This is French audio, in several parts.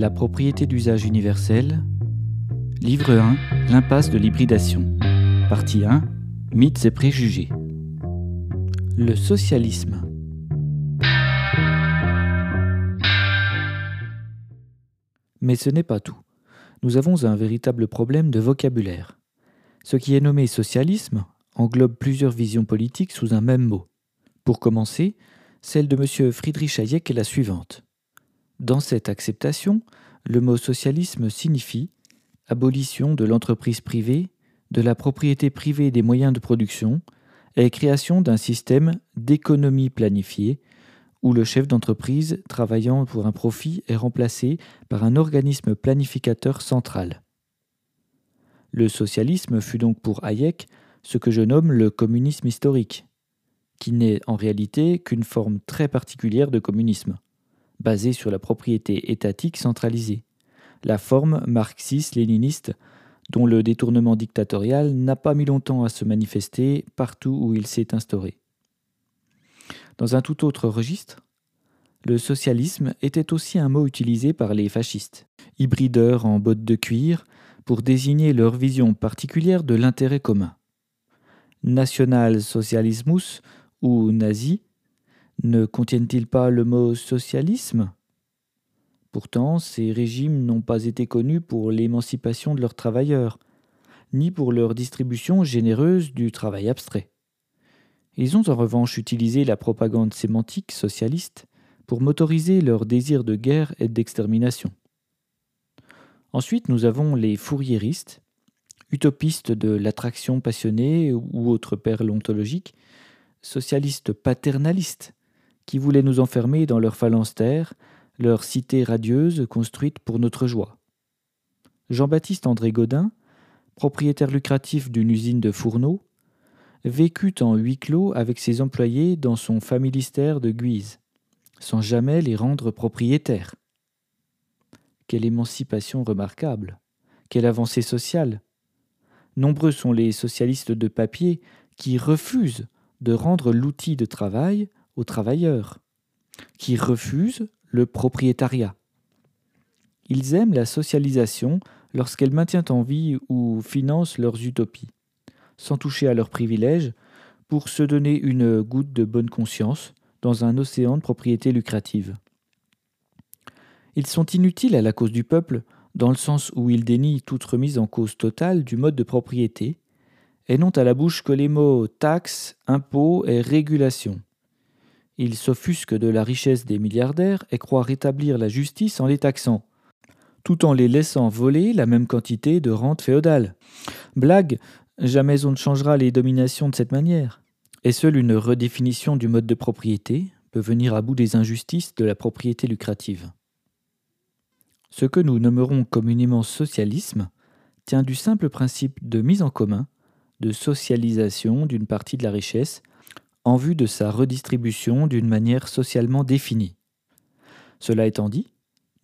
La propriété d'usage universel. Livre 1. L'impasse de l'hybridation. Partie 1. Mythes et préjugés. Le socialisme. Mais ce n'est pas tout. Nous avons un véritable problème de vocabulaire. Ce qui est nommé socialisme englobe plusieurs visions politiques sous un même mot. Pour commencer, celle de M. Friedrich Hayek est la suivante. Dans cette acceptation, le mot socialisme signifie abolition de l'entreprise privée, de la propriété privée des moyens de production et création d'un système d'économie planifiée où le chef d'entreprise travaillant pour un profit est remplacé par un organisme planificateur central. Le socialisme fut donc pour Hayek ce que je nomme le communisme historique, qui n'est en réalité qu'une forme très particulière de communisme, basée sur la propriété étatique centralisée, la forme marxiste-léniniste dont le détournement dictatorial n'a pas mis longtemps à se manifester partout où il s'est instauré. Dans un tout autre registre, le socialisme était aussi un mot utilisé par les fascistes, hybrideurs en bottes de cuir, pour désigner leur vision particulière de l'intérêt commun. National-socialismus ou nazi ne contiennent-ils pas le mot socialisme? Pourtant, ces régimes n'ont pas été connus pour l'émancipation de leurs travailleurs, ni pour leur distribution généreuse du travail abstrait. Ils ont en revanche utilisé la propagande sémantique socialiste pour motoriser leur désir de guerre et d'extermination. Ensuite, nous avons les fourriéristes, utopistes de l'attraction passionnée ou autres perles ontologiques, socialistes paternalistes, qui voulaient nous enfermer dans leur phalanstère, leur cité radieuse construite pour notre joie. Jean-Baptiste André Godin, propriétaire lucratif d'une usine de fourneaux, vécut en huis clos avec ses employés dans son familistère de Guise, sans jamais les rendre propriétaires. Quelle émancipation remarquable, quelle avancée sociale. Nombreux sont les socialistes de papier qui refusent de rendre l'outil de travail travailleurs, qui refusent le propriétariat. Ils aiment la socialisation lorsqu'elle maintient en vie ou finance leurs utopies, sans toucher à leurs privilèges, pour se donner une goutte de bonne conscience dans un océan de propriété lucrative. Ils sont inutiles à la cause du peuple, dans le sens où ils dénient toute remise en cause totale du mode de propriété, et n'ont à la bouche que les mots taxes, impôts et régulation. Ils s'offusquent de la richesse des milliardaires et croient rétablir la justice en les taxant, tout en les laissant voler la même quantité de rente féodale. Blague, jamais on ne changera les dominations de cette manière. Et seule une redéfinition du mode de propriété peut venir à bout des injustices de la propriété lucrative. Ce que nous nommerons communément socialisme tient du simple principe de mise en commun de socialisation d'une partie de la richesse en vue de sa redistribution d'une manière socialement définie. Cela étant dit,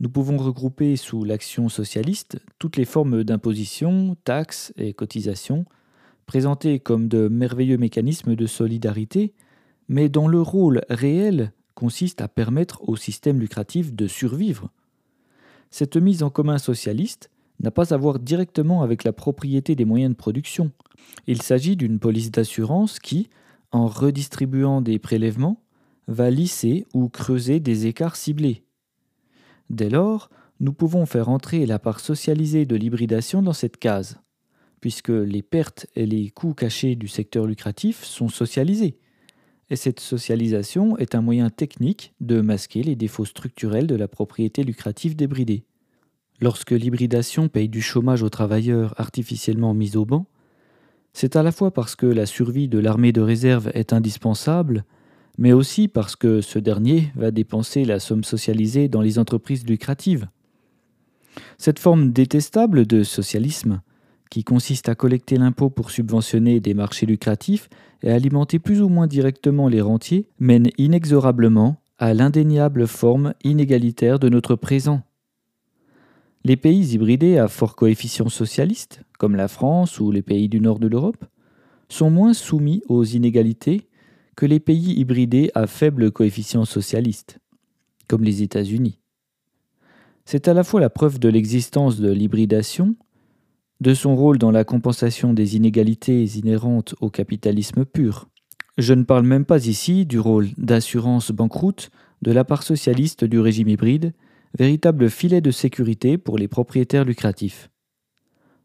nous pouvons regrouper sous l'action socialiste toutes les formes d'imposition, taxes et cotisations, présentées comme de merveilleux mécanismes de solidarité, mais dont le rôle réel consiste à permettre au système lucratif de survivre. Cette mise en commun socialiste n'a pas à voir directement avec la propriété des moyens de production, il s'agit d'une police d'assurance qui, en redistribuant des prélèvements, va lisser ou creuser des écarts ciblés. Dès lors, nous pouvons faire entrer la part socialisée de l'hybridation dans cette case, puisque les pertes et les coûts cachés du secteur lucratif sont socialisés. Et cette socialisation est un moyen technique de masquer les défauts structurels de la propriété lucrative débridée. Lorsque l'hybridation paye du chômage aux travailleurs artificiellement mis au banc, c'est à la fois parce que la survie de l'armée de réserve est indispensable, mais aussi parce que ce dernier va dépenser la somme socialisée dans les entreprises lucratives. Cette forme détestable de socialisme, qui consiste à collecter l'impôt pour subventionner des marchés lucratifs et alimenter plus ou moins directement les rentiers, mène inexorablement à l'indéniable forme inégalitaire de notre présent. Les pays hybridés à fort coefficient socialiste, comme la France ou les pays du nord de l'Europe, sont moins soumis aux inégalités que les pays hybridés à faible coefficient socialiste, comme les États-Unis. C'est à la fois la preuve de l'existence de l'hybridation, de son rôle dans la compensation des inégalités inhérentes au capitalisme pur. Je ne parle même pas ici du rôle d'assurance banqueroute de la part socialiste du régime hybride, véritable filet de sécurité pour les propriétaires lucratifs.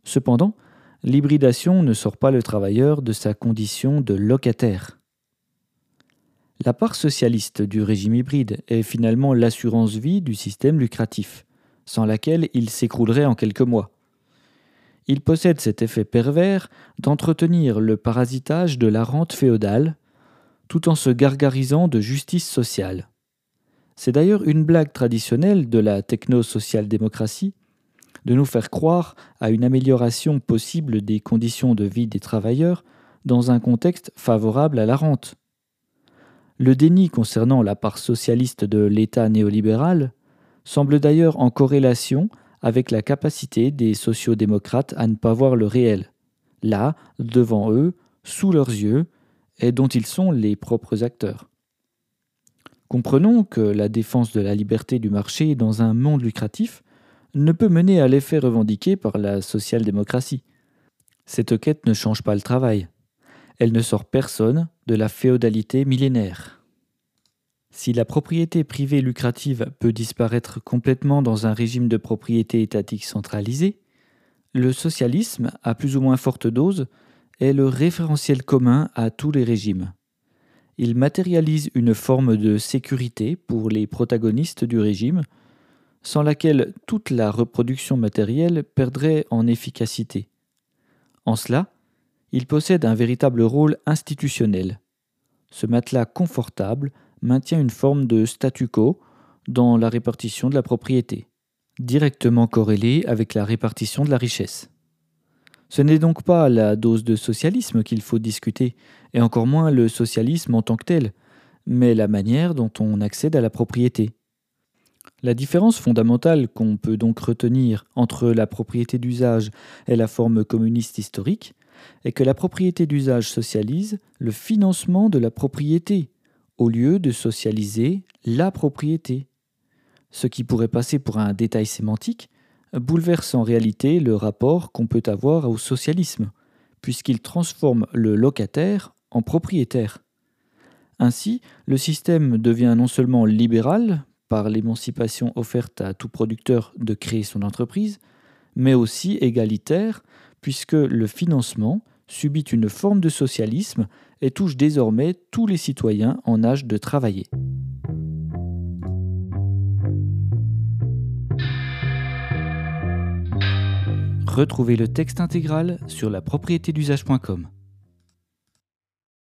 Cependant, l'hybridation ne sort pas le travailleur de sa condition de locataire. La part socialiste du régime hybride est finalement l'assurance vie du système lucratif, sans laquelle il s'écroulerait en quelques mois. Il possède cet effet pervers d'entretenir le parasitage de la rente féodale, tout en se gargarisant de justice sociale. C'est d'ailleurs une blague traditionnelle de la techno-social-démocratie de nous faire croire à une amélioration possible des conditions de vie des travailleurs dans un contexte favorable à la rente. Le déni concernant la part socialiste de l'État néolibéral semble d'ailleurs en corrélation avec la capacité des sociodémocrates à ne pas voir le réel, là, devant eux, sous leurs yeux, et dont ils sont les propres acteurs. Comprenons que la défense de la liberté du marché dans un monde lucratif ne peut mener à l'effet revendiqué par la social-démocratie. Cette quête ne change pas le travail. Elle ne sort personne de la féodalité millénaire. Si la propriété privée lucrative peut disparaître complètement dans un régime de propriété étatique centralisé, le socialisme, à plus ou moins forte dose, est le référentiel commun à tous les régimes. Il matérialise une forme de sécurité pour les protagonistes du régime, sans laquelle toute la reproduction matérielle perdrait en efficacité. En cela, il possède un véritable rôle institutionnel. Ce matelas confortable maintient une forme de statu quo dans la répartition de la propriété, directement corrélée avec la répartition de la richesse. Ce n'est donc pas la dose de socialisme qu'il faut discuter, et encore moins le socialisme en tant que tel, mais la manière dont on accède à la propriété. La différence fondamentale qu'on peut donc retenir entre la propriété d'usage et la forme communiste historique est que la propriété d'usage socialise le financement de la propriété, au lieu de socialiser la propriété. Ce qui pourrait passer pour un détail sémantique bouleverse en réalité le rapport qu'on peut avoir au socialisme, puisqu'il transforme le locataire en propriétaire. Ainsi, le système devient non seulement libéral, par l'émancipation offerte à tout producteur de créer son entreprise, mais aussi égalitaire, puisque le financement subit une forme de socialisme et touche désormais tous les citoyens en âge de travailler. Retrouvez le texte intégral sur la propriété d'usage.com.